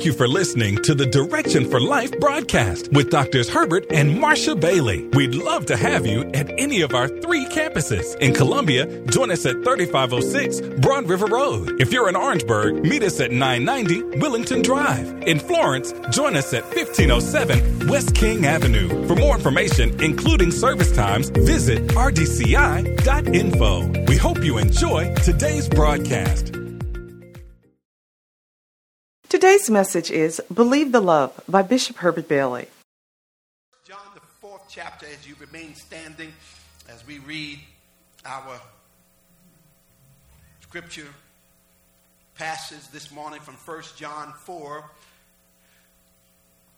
Thank you for listening to the Direction for Life broadcast with Doctors Herbert and Marsha Bailey. We'd love to have you at any of our three campuses. In Columbia, join us at 3506 Broad River Road. If you're in Orangeburg, meet us at 990 Willington Drive. In Florence, join us at 1507 West King Avenue. For more information, including service times, visit rdci.info. We hope you enjoy today's broadcast. Today's message is Believe the Love by Bishop Herbert Bailey. John, the fourth chapter, as you remain standing, as we read our scripture passage this morning from 1 John 4,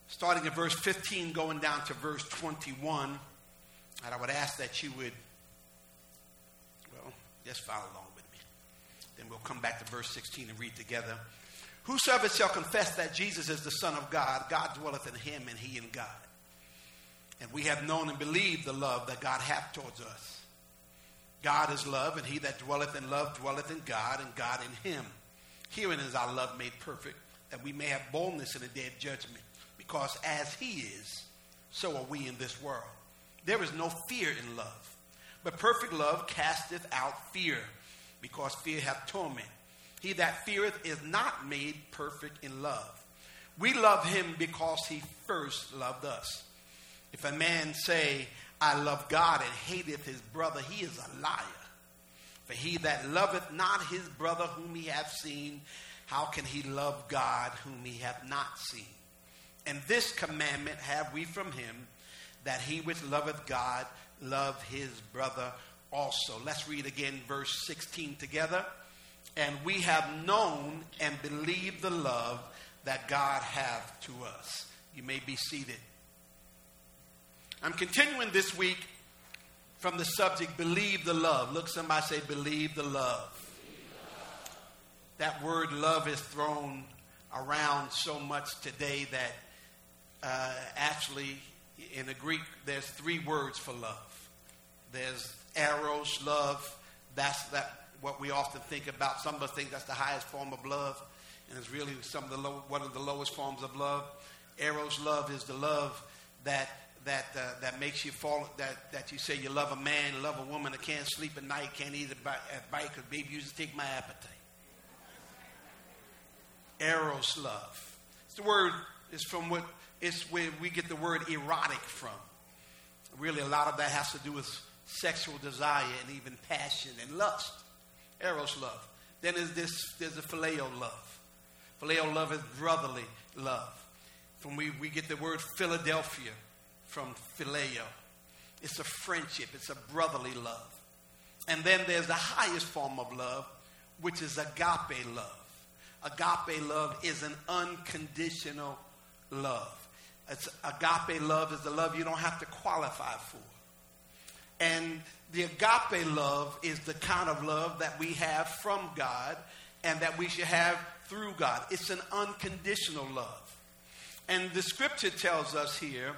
starting at verse 15, going down to verse 21. And I would ask that you would, well, just follow along with me. Then we'll come back to verse 16 and read together. Whosoever shall confess that Jesus is the Son of God, God dwelleth in him and he in God. And we have known and believed the love that God hath towards us. God is love, and he that dwelleth in love dwelleth in God, and God in him. Herein is our love made perfect, that we may have boldness in the day of judgment. Because as he is, so are we in this world. There is no fear in love, but perfect love casteth out fear, because fear hath torment. He that feareth is not made perfect in love. We love him because he first loved us. If a man say, I love God and hateth his brother, he is a liar. For he that loveth not his brother whom he hath seen, how can he love God whom he hath not seen? And this commandment have we from him, that he which loveth God love his brother also. Let's read again verse 16 together and we have known and believed the love that God hath to us. You may be seated. I'm continuing this week from the subject believe the love. Look, somebody say believe the love. That word love is thrown around so much today that uh, actually in the Greek there's three words for love. There's eros, love. That's that what we often think about. Some of us think that's the highest form of love, and it's really some of the low, one of the lowest forms of love. Eros love is the love that that uh, that makes you fall that that you say you love a man, love a woman that can't sleep at night, can't eat a bite because baby you just take my appetite. Eros love. It's the word is from what it's where we get the word erotic from. Really, a lot of that has to do with sexual desire and even passion and lust. Eros love. Then there's this, there's a phileo love. Phileo love is brotherly love. From we, we get the word Philadelphia from phileo. It's a friendship, it's a brotherly love. And then there's the highest form of love, which is agape love. Agape love is an unconditional love. It's, agape love is the love you don't have to qualify for. And the agape love is the kind of love that we have from God and that we should have through God. It's an unconditional love. And the scripture tells us here,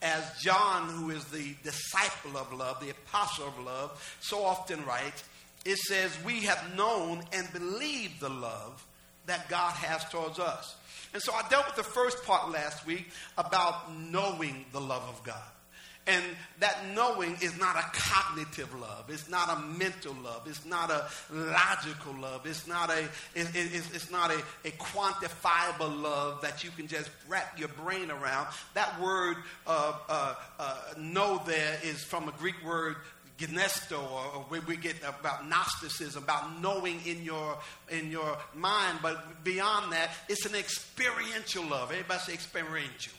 as John, who is the disciple of love, the apostle of love, so often writes, it says, We have known and believed the love that God has towards us. And so I dealt with the first part last week about knowing the love of God. And that knowing is not a cognitive love. It's not a mental love. It's not a logical love. It's not a, it, it, it's not a, a quantifiable love that you can just wrap your brain around. That word uh, uh, uh, know there is from a Greek word ginosko, or, or where we get about Gnosticism, about knowing in your in your mind. But beyond that, it's an experiential love. Everybody say experiential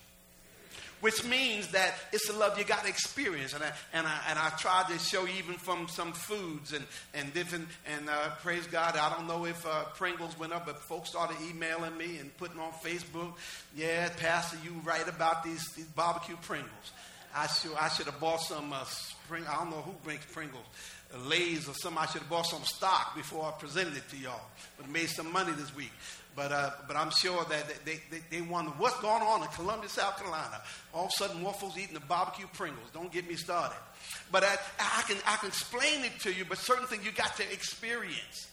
which means that it's a love you got to experience. And I, and, I, and I tried to show even from some foods and, and different, and uh, praise God, I don't know if uh, Pringles went up, but folks started emailing me and putting on Facebook, yeah, Pastor, you write about these, these barbecue Pringles. I should, I should have bought some uh, spring, I don't know who brings Pringles. Lay's or something. I should have bought some stock before I presented it to y'all, but made some money this week. But, uh, but I'm sure that they, they, they wonder what's going on in Columbia, South Carolina. All of a sudden, Waffles eating the barbecue Pringles. Don't get me started. But I, I, can, I can explain it to you, but certain things you got to experience.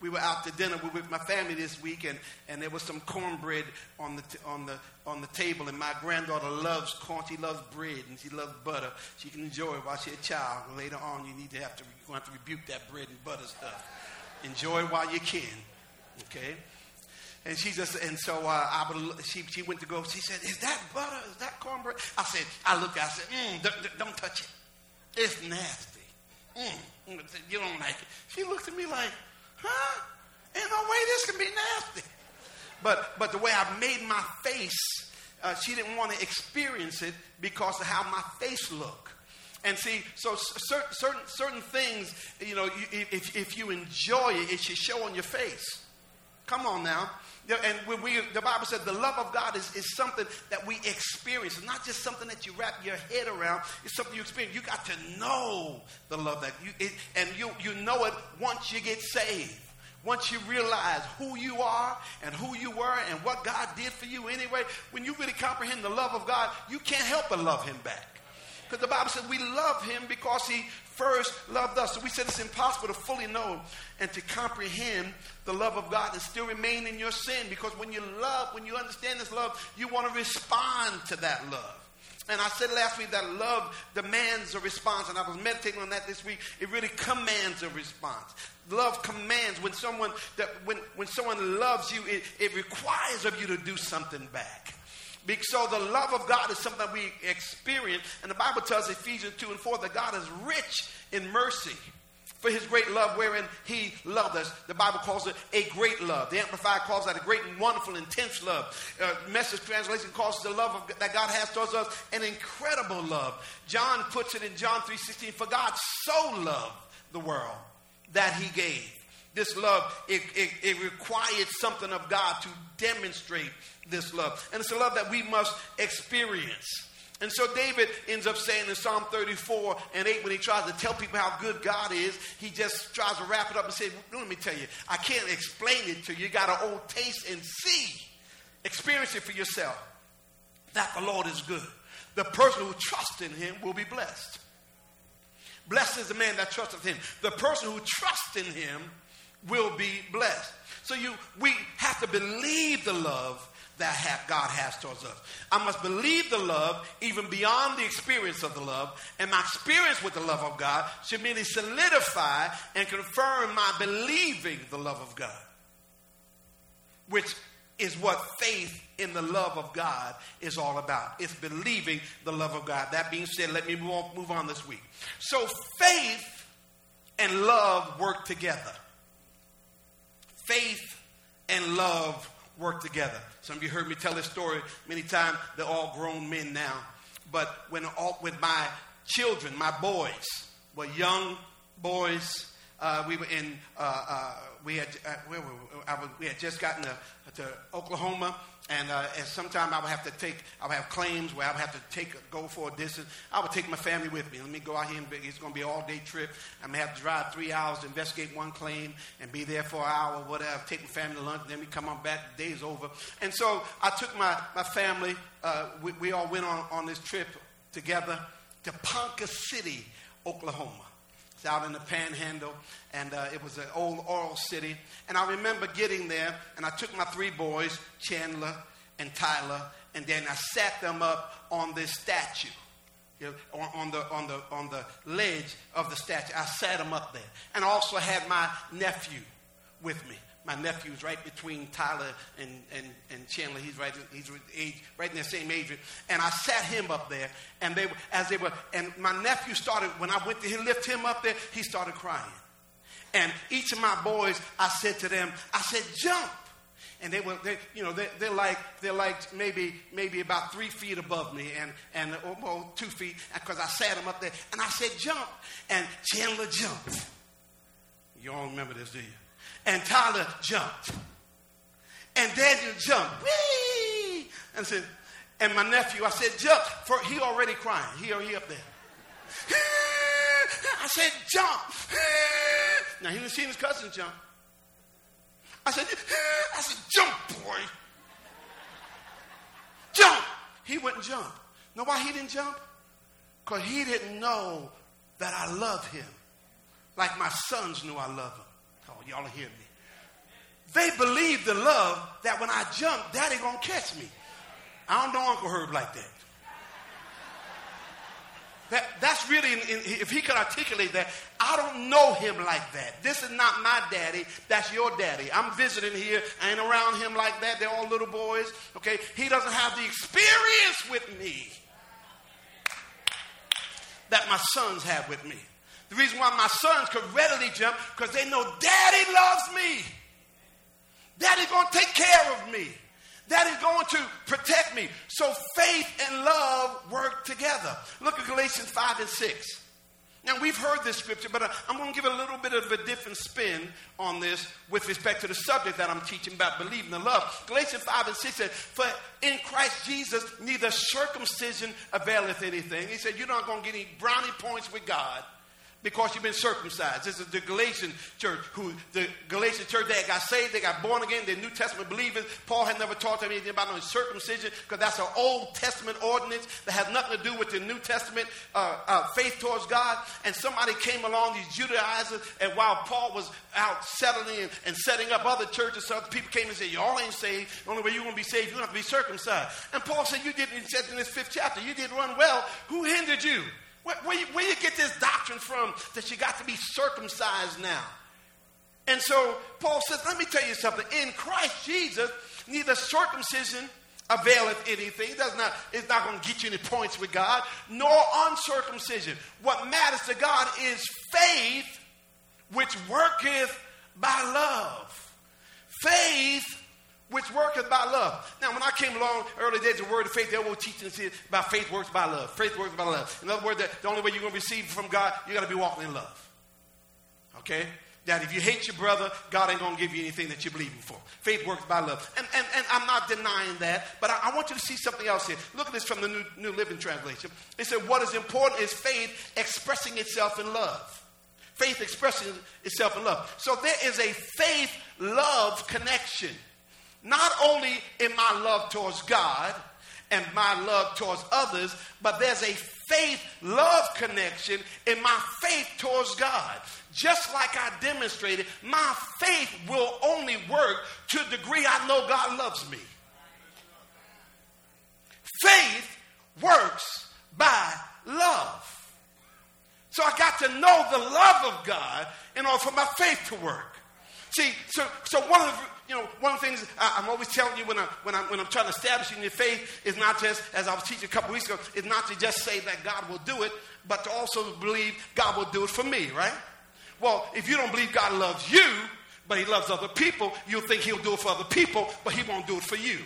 We were out to dinner we with my family this week, and, and there was some cornbread on the, t- on, the, on the table. And my granddaughter loves corn. She loves bread, and she loves butter. She can enjoy it while she's a child. Later on, you need to have to, you're going to have to rebuke that bread and butter stuff. Enjoy it while you can, okay? And she just, and so uh, I she, she went to go, she said, Is that butter? Is that cornbread? I said, I looked, I said, mm, don't, don't touch it. It's nasty. Mm, you don't like it. She looked at me like, huh? Ain't no way this can be nasty. But, but the way I made my face, uh, she didn't want to experience it because of how my face looked. And see, so certain, certain, certain things, you know, if, if you enjoy it, it should show on your face. Come on now. And when we, the Bible said the love of God is, is something that we experience. It's not just something that you wrap your head around. It's something you experience. You got to know the love that you, it, and you, you know it once you get saved. Once you realize who you are and who you were and what God did for you anyway, when you really comprehend the love of God, you can't help but love Him back. Because the Bible said we love Him because He first loved us. So we said it's impossible to fully know and to comprehend the love of God and still remain in your sin because when you love, when you understand this love, you want to respond to that love. And I said last week that love demands a response, and I was meditating on that this week. It really commands a response. Love commands when someone that when, when someone loves you, it, it requires of you to do something back. So the love of God is something that we experience, and the Bible tells Ephesians 2 and 4 that God is rich in mercy for his great love wherein he loved us. The Bible calls it a great love. The Amplified calls that a great and wonderful, intense love. Uh, message translation calls the love of, that God has towards us an incredible love. John puts it in John 3.16, for God so loved the world that he gave. This love, it, it, it required something of God to demonstrate this love. And it's a love that we must experience. And so David ends up saying in Psalm 34 and 8, when he tries to tell people how good God is, he just tries to wrap it up and say, Let me tell you, I can't explain it to you. You got to old taste and see. Experience it for yourself. That the Lord is good. The person who trusts in him will be blessed. Blessed is the man that trusteth him. The person who trusts in him will be blessed. So you we have to believe the love that God has towards us. I must believe the love even beyond the experience of the love, and my experience with the love of God should merely solidify and confirm my believing the love of God, which is what faith in the love of God is all about. It's believing the love of God. That being said, let me move on, move on this week. So faith and love work together. Faith and love work together. Some of you heard me tell this story many times. They're all grown men now. But when all, with my children, my boys, were young boys, uh, we were in, uh, uh, we, had, uh, we? Was, we had just gotten to, to Oklahoma, and, uh, and sometime I would have to take, I would have claims where I would have to take, go for a distance. I would take my family with me. Let me go out here and it's going to be an all day trip. I'm going to have to drive three hours to investigate one claim and be there for an hour whatever. Take my family to lunch, then we come on back, the day's over. And so I took my, my family, uh, we, we all went on, on this trip together to Ponca City, Oklahoma. It's out in the panhandle, and uh, it was an old oil city. And I remember getting there, and I took my three boys, Chandler and Tyler, and then I sat them up on this statue. You know, on, on, the, on, the, on the ledge of the statue. I sat them up there. And I also had my nephew with me my nephew's right between Tyler and, and, and Chandler. He's right, he's age, right in the same age. And I sat him up there, and they as they were, and my nephew started, when I went to lift him up there, he started crying. And each of my boys, I said to them, I said, jump. And they were, they, you know, they, they're like, they're like maybe, maybe about three feet above me, and and oh, well, two feet, because I sat him up there, and I said, jump, and Chandler jumped. You all remember this, do you? And Tyler jumped. And Daniel jumped. Whee! And said, and my nephew, I said, jump. For he already crying. He, or he up there. I said, jump. Now he didn't see his cousin jump. I said, I said, jump, boy. Jump. He wouldn't jump. Know why he didn't jump? Because he didn't know that I love him like my sons knew I love him. Y'all hear me. they believe the love that when I jump, daddy gonna catch me. I don't know Uncle Herb like that. That, that's really, if he could articulate that, I don't know him like that. This is not my daddy, that's your daddy. I'm visiting here, I ain't around him like that. They're all little boys, okay? He doesn't have the experience with me that my sons have with me. The reason why my sons could readily jump, because they know daddy loves me. Daddy's gonna take care of me. Daddy's going to protect me. So faith and love work together. Look at Galatians 5 and 6. Now, we've heard this scripture, but uh, I'm going to give a little bit of a different spin on this with respect to the subject that I'm teaching about believing in love. Galatians 5 and 6 said, For in Christ Jesus, neither circumcision availeth anything. He said, You're not going to get any brownie points with God because you've been circumcised. This is the Galatian church, who the Galatian church that got saved, they got born again, they're New Testament believers. Paul had never taught them anything about no circumcision because that's an Old Testament ordinance that has nothing to do with the New Testament uh, uh, faith towards God. And somebody came along, these Judaizers, and while Paul was out settling and, setting up other churches, other people came and said, Y'all ain't saved. The only way you're going to be saved, you're to have to be circumcised. And Paul said, You did, he said in this fifth chapter, you did run well. Who hindered you? Where, where, you, where you get this doctrine from that you got to be circumcised now? And so Paul says, let me tell you something. In Christ Jesus, neither circumcision availeth anything. It does not, it's not going to get you any points with God, nor uncircumcision. What matters to God is faith which worketh by love. Faith which worketh by love. Now, when I came along early days of word of faith, they were teaching us about faith works by love. Faith works by love. In other words, that the only way you're going to receive from God, you got to be walking in love. Okay? That if you hate your brother, God ain't going to give you anything that you're believing for. Faith works by love. And, and, and I'm not denying that, but I, I want you to see something else here. Look at this from the New, New Living Translation. It said, What is important is faith expressing itself in love. Faith expressing itself in love. So there is a faith love connection. Not only in my love towards God and my love towards others, but there's a faith love connection in my faith towards God. Just like I demonstrated, my faith will only work to the degree I know God loves me. Faith works by love. So I got to know the love of God in order for my faith to work. See, so, so one of the you know, one of the things I, am always telling you when, I, when, I, when I'm trying to establish in your faith is not just, as I was teaching a couple weeks ago, is not to just say that God will do it, but to also believe God will do it for me, right? Well, if you don't believe God loves you, but he loves other people, you'll think he'll do it for other people, but he won't do it for you.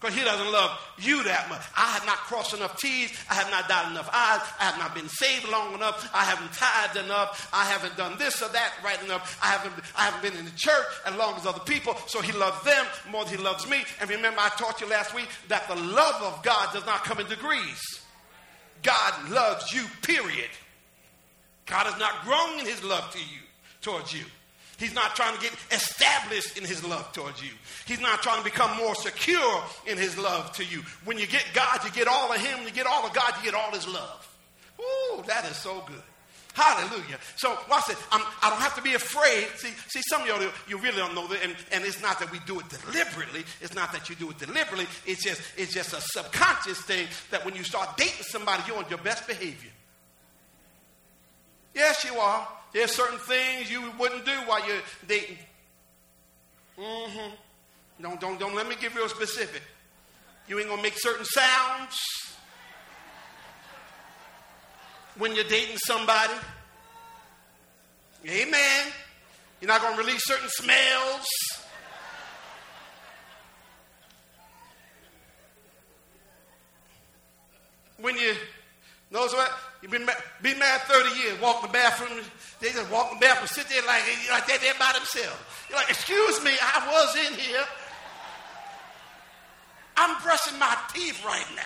Because he doesn't love you that much. I have not crossed enough T's. I have not dotted enough I's. I have not been saved long enough. I haven't tithed enough. I haven't done this or that right enough. I haven't, I haven't been in the church as long as other people. So he loves them more than he loves me. And remember, I taught you last week that the love of God does not come in degrees. God loves you, period. God has not grown in his love to you, towards you. He's not trying to get established in his love towards you. He's not trying to become more secure in his love to you. When you get God, you get all of him. You get all of God, you get all his love. Ooh, that is so good. Hallelujah. So watch it. I'm, I do not have to be afraid. See, see, some of y'all you really don't know that, and, and it's not that we do it deliberately. It's not that you do it deliberately. It's just it's just a subconscious thing that when you start dating somebody, you're on your best behavior. Yes, you are. There's certain things you wouldn't do while you're dating. Mm-hmm. Don't, don't, don't let me get real specific. You ain't gonna make certain sounds when you're dating somebody. Amen. You're not gonna release certain smells. When you knows what? You've been, been married 30 years, walk the bathroom, they just walk the bathroom, sit there like, like that there by themselves. You're like, excuse me, I was in here. I'm brushing my teeth right now.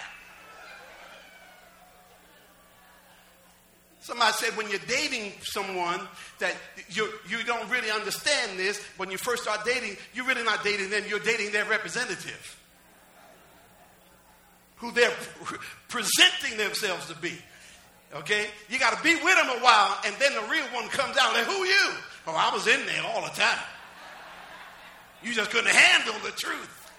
Somebody said when you're dating someone that you, you don't really understand this, when you first start dating, you're really not dating them, you're dating their representative. Who they're presenting themselves to be. Okay? You got to be with them a while, and then the real one comes out. Like, who you? Oh, I was in there all the time. You just couldn't handle the truth.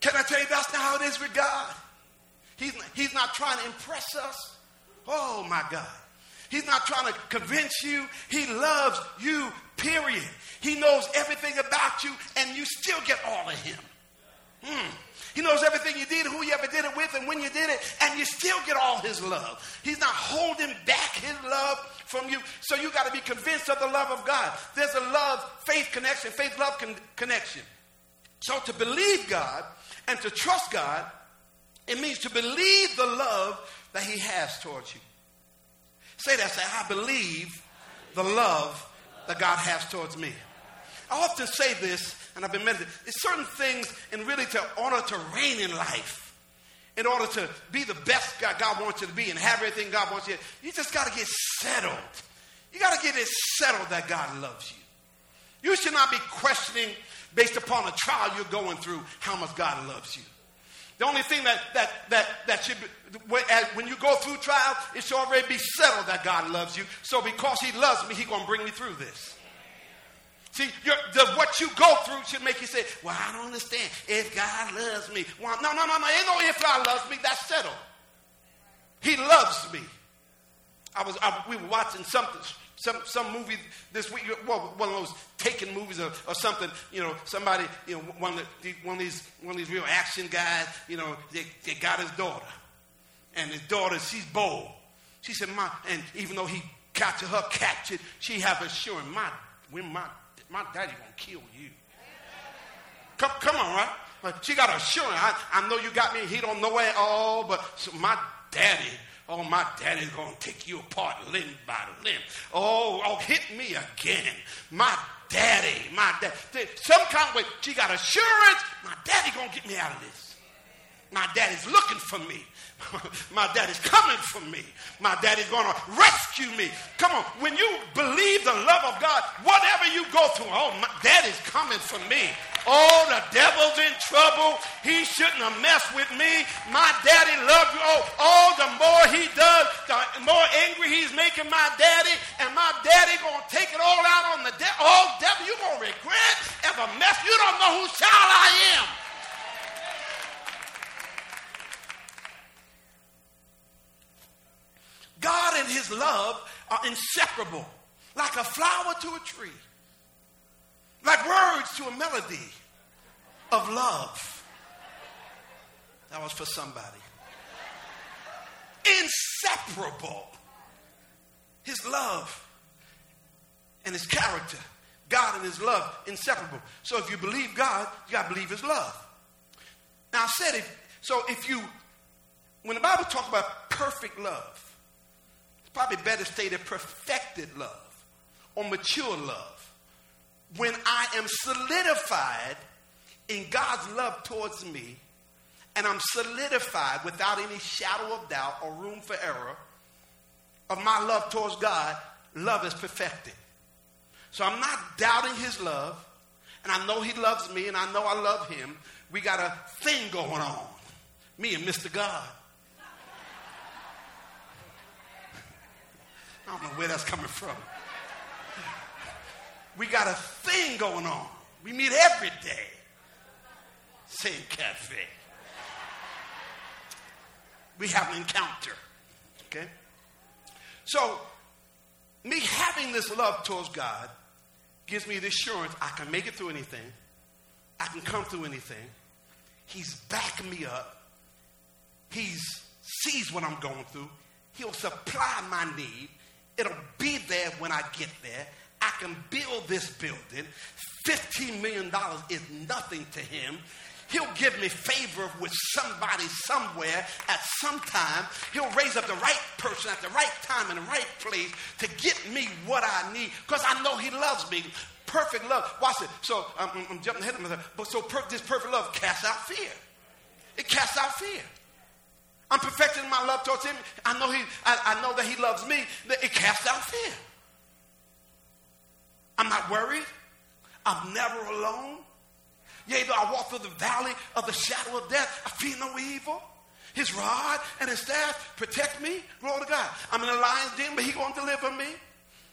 Can I tell you that's not how it is with God? He's, he's not trying to impress us. Oh my God. He's not trying to convince you. He loves you, period. He knows everything about you, and you still get all of him. Hmm. He knows everything you did, who you ever did it with, and when you did it, and you still get all his love. He's not holding back his love from you. So you got to be convinced of the love of God. There's a love faith connection, faith love con- connection. So to believe God and to trust God, it means to believe the love that he has towards you. Say that, say, I believe the love that God has towards me. I often say this, and I've been meditating. It's certain things, in really to order to reign in life, in order to be the best God, God wants you to be and have everything God wants you, to, you just got to get settled. You got to get it settled that God loves you. You should not be questioning based upon a trial you're going through how much God loves you. The only thing that, that, that, that should be, when you go through trials, it should already be settled that God loves you. So because he loves me, he's going to bring me through this. See, the, what you go through should make you say, well, I don't understand. If God loves me. Well, no, no, no, no. Ain't no if God loves me. That's settled. He loves me. I was, I, we were watching something, some, some movie this week, well, one of those taken movies or, or something, you know, somebody, you know, one of, the, one of these, one of these real action guys, you know, they, they got his daughter. And his daughter, she's bold. She said, "My," and even though he captured her captured, she have assurance, my, when my, my daddy gonna kill you. Come, come on, right? But she got assurance. I, I know you got me. He don't know it all, but so my daddy Oh, my daddy's to take you apart limb by limb. Oh, oh, hit me again. My daddy, my dad. Some kind of way, she got assurance, my daddy to get me out of this. My daddy's looking for me. My daddy's coming for me. My daddy's going to rescue me. Come on. When you believe the love of God, whatever you go through, oh, my daddy's coming for me. Oh, the devil's in trouble. He shouldn't have messed with me. My daddy loved you. Oh, oh, the more he does, the more angry he's making my daddy. And my daddy going to take it all out on the devil. Oh, devil, you going to regret ever mess. You don't know whose child I am. God and his love are inseparable, like a flower to a tree, like words to a melody of love. That was for somebody. Inseparable. His love and his character. God and his love, inseparable. So if you believe God, you got to believe his love. Now I said it, so if you, when the Bible talks about perfect love, probably better stated perfected love or mature love. When I am solidified in God's love towards me, and I'm solidified without any shadow of doubt or room for error of my love towards God, love is perfected. So I'm not doubting his love, and I know he loves me, and I know I love him. We got a thing going on, me and Mr. God. I don't know where that's coming from. We got a thing going on. We meet every day. Same cafe. We have an encounter. Okay? So, me having this love towards God gives me the assurance I can make it through anything. I can come through anything. He's backing me up. He sees what I'm going through. He'll supply my need. It'll be there when I get there. I can build this building. $15 million is nothing to him. He'll give me favor with somebody somewhere at some time. He'll raise up the right person at the right time in the right place to get me what I need because I know He loves me. Perfect love. Watch it. So um, um, um, I'm, I'm jumping ahead of myself. But so per, this perfect love casts out fear. It casts out fear. I'm perfecting my love towards him. I know he, I, I know that he loves me. That It casts out fear. I'm not worried. I'm never alone. Yea, though I walk through the valley of the shadow of death, I fear no evil. His rod and his staff protect me. Glory to God. I'm in a lion's den, but he going to deliver me.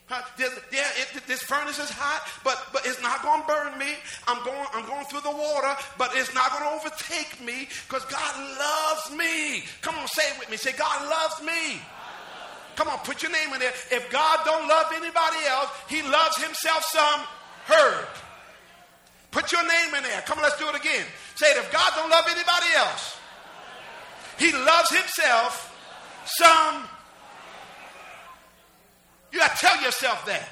Huh? Yeah, it, this furnace is hot, but but it's not going to burn me. I'm going I'm going through the water, but it's not going to overtake me because God loves me. Come on, say it with me. Say God loves me. Come on, put your name in there. If God don't love anybody else, He loves Himself some Herb. Put your name in there. Come on, let's do it again. Say it. If God don't love anybody else, He loves Himself some you got to tell yourself that.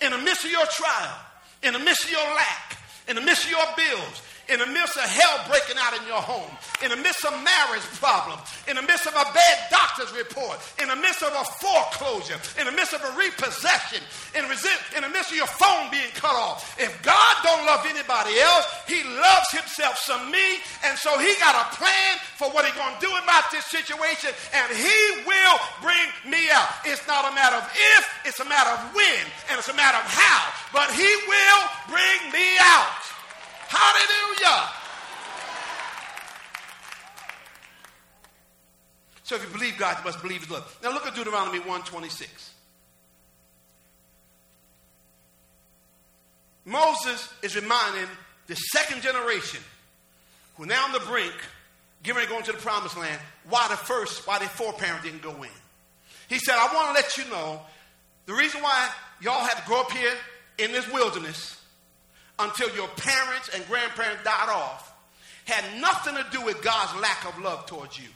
In the midst of your trial, in the midst of your lack, in the midst of your bills, in the midst of hell breaking out in your home, in the midst of marriage problems, in the midst of a bad doctor's report, in the midst of a foreclosure, in the midst of a repossession, in the midst of your phone being cut off. If God don't love anybody else, he loves himself some me, and so he got a plan for what he's going to do about this situation, and he will bring not a matter of if, it's a matter of when, and it's a matter of how, but he will bring me out. Hallelujah. So if you believe God, you must believe his love. Now look at Deuteronomy 126. Moses is reminding the second generation who are now on the brink, getting ready to go into the promised land, why the first, why the foreparent didn't go in. He said, I want to let you know the reason why y'all had to grow up here in this wilderness until your parents and grandparents died off had nothing to do with God's lack of love towards you.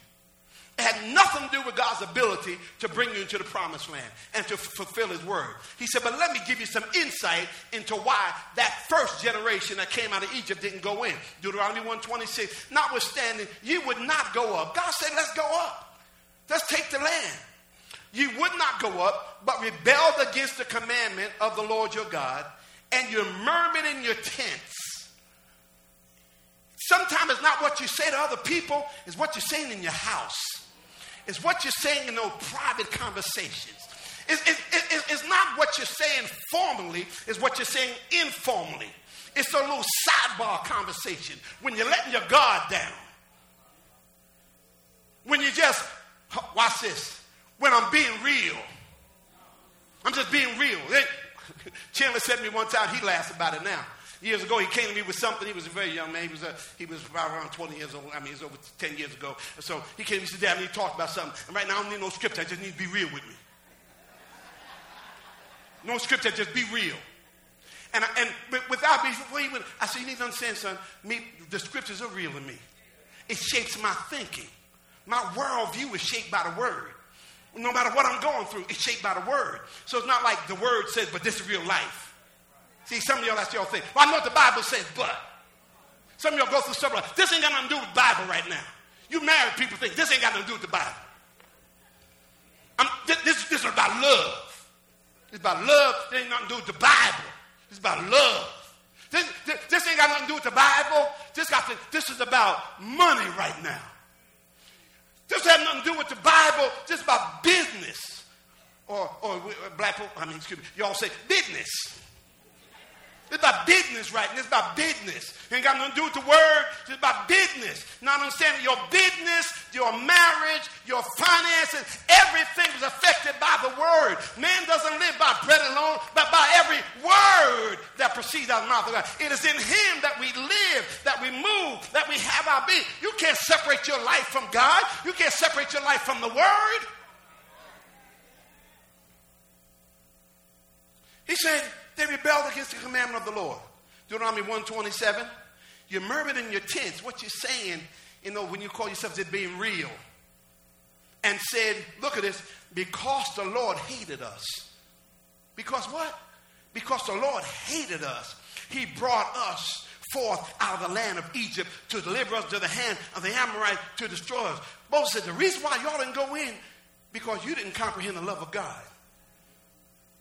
It had nothing to do with God's ability to bring you into the promised land and to f- fulfill his word. He said, but let me give you some insight into why that first generation that came out of Egypt didn't go in. Deuteronomy 126. Notwithstanding, you would not go up. God said, let's go up. Let's take the land. You would not go up, but rebelled against the commandment of the Lord your God and you're murmuring in your tents. Sometimes it's not what you say to other people, it's what you're saying in your house. It's what you're saying in those private conversations. It's, it, it, it's not what you're saying formally, it's what you're saying informally. It's a little sidebar conversation when you're letting your guard down. When you just, watch this, when I'm being real. I'm just being real. Chandler said to me one time, he laughs about it now. Years ago, he came to me with something. He was a very young man. He was, a, he was around 20 years old. I mean, he's over 10 years ago. So he came to me and said, Dad, I need to talk about something. And right now, I don't need no scripture. I just need to be real with me. No scripture, just be real. And, I, and without me, I said, you need to understand, son, me, the scriptures are real to me. It shapes my thinking. My worldview is shaped by the word no matter what I'm going through, it's shaped by the word. So it's not like the word says, but this is real life. See, some of y'all, that's your thing. Well, I know what the Bible says, but. Some of y'all go through stuff like, this ain't got nothing to do with the Bible right now. You married people think this ain't got nothing to do with the Bible. I'm, this, this, this is about love. It's about love. This ain't nothing to do with the Bible. It's about love. This, this, this ain't got nothing to do with the Bible. This, got to, this is about money right now. This has nothing to do with the Bible, just about business. Or, or black people, I mean, excuse me, y'all say business. It's about business, right? It's about business. It ain't got nothing to do with the word. It's about business. Now, understand your business, your marriage, your finances, everything is affected by the word. Man doesn't live by bread alone, but by every word that proceeds out of the mouth of God. It is in Him that we live, that we move, that we have our being. You can't separate your life from God. You can't separate your life from the word. He said, they rebelled against the commandment of the Lord. Deuteronomy 127. You're murmuring in your tents. What you're saying, you know, when you call yourself just being real. And said, look at this, because the Lord hated us. Because what? Because the Lord hated us. He brought us forth out of the land of Egypt to deliver us to the hand of the Amorites to destroy us. Moses said, the reason why y'all didn't go in, because you didn't comprehend the love of God.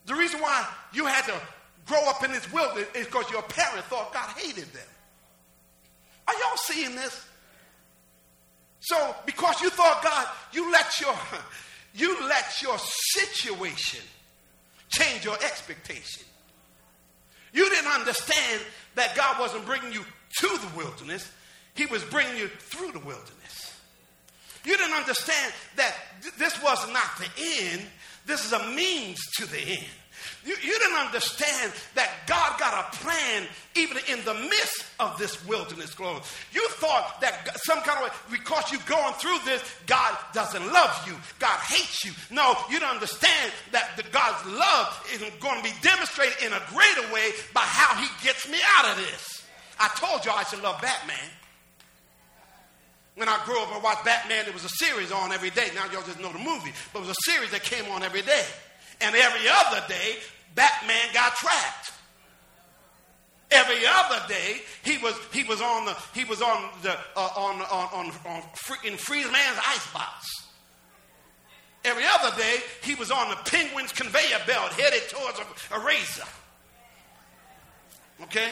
The reason why you had to grow up in this wilderness is because your parents thought God hated them. Are y'all seeing this? So, because you thought God, you let your you let your situation change your expectation. You didn't understand that God wasn't bringing you to the wilderness, He was bringing you through the wilderness. You didn't understand that th- this was not the end, this is a means to the end. You, you didn't understand that God got a plan even in the midst of this wilderness growing. You thought that some kind of way, because you're going through this, God doesn't love you. God hates you. No, you don't understand that the God's love is going to be demonstrated in a greater way by how he gets me out of this. I told you I should love Batman. When I grew up and watched Batman, there was a series on every day. Now y'all just know the movie, but it was a series that came on every day. And every other day, Batman got trapped. Every other day, he was he was on the he was on the uh, on on on, on free, in Freeze-Man's icebox. Every other day, he was on the Penguin's conveyor belt headed towards a, a razor. Okay,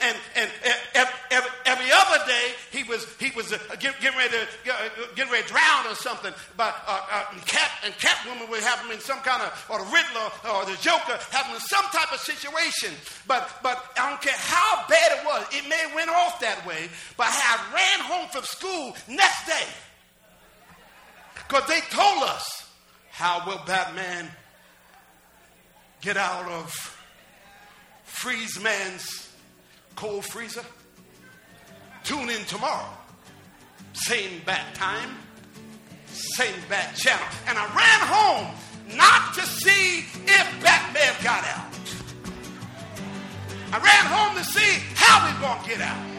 and, and every, every, other day he was he was uh, getting, ready to uh, getting ready to drown or something. But uh, uh, Cat and Catwoman would have him in some kind of or the Riddler or the Joker in some type of situation. But but I don't care how bad it was. It may have went off that way. But I ran home from school next day because they told us how will Batman get out of freeze man's cold freezer. Tune in tomorrow. Same bat time, same bat channel. And I ran home not to see if Batman got out. I ran home to see how we going to get out.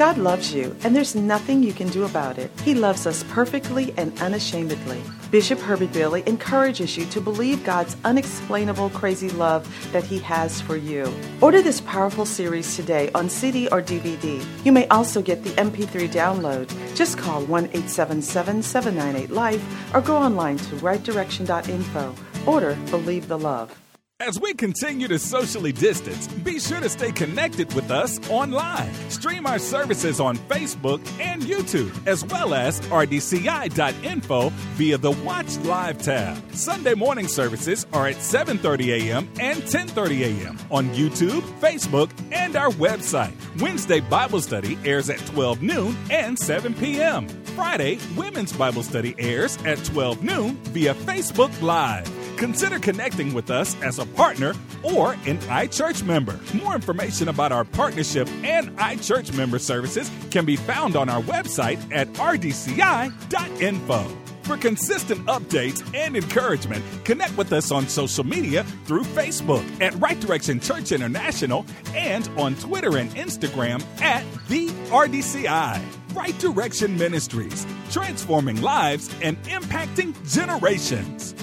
God loves you, and there's nothing you can do about it. He loves us perfectly and unashamedly. Bishop Herbert Bailey encourages you to believe God's unexplainable, crazy love that He has for you. Order this powerful series today on CD or DVD. You may also get the MP3 download. Just call 1 877 798 Life or go online to rightdirection.info. Order Believe the Love. As we continue to socially distance, be sure to stay connected with us online. Stream our services on Facebook and YouTube, as well as rdci.info via the Watch Live tab. Sunday morning services are at 7:30 a.m. and 10:30 a.m. on YouTube, Facebook, and our website. Wednesday Bible study airs at 12 noon and 7 p.m. Friday, Women's Bible Study airs at 12 noon via Facebook Live. Consider connecting with us as a partner or an iChurch member. More information about our partnership and iChurch member services can be found on our website at rdci.info. For consistent updates and encouragement, connect with us on social media through Facebook at Right Direction Church International and on Twitter and Instagram at the RDCI. Right Direction Ministries, transforming lives and impacting generations.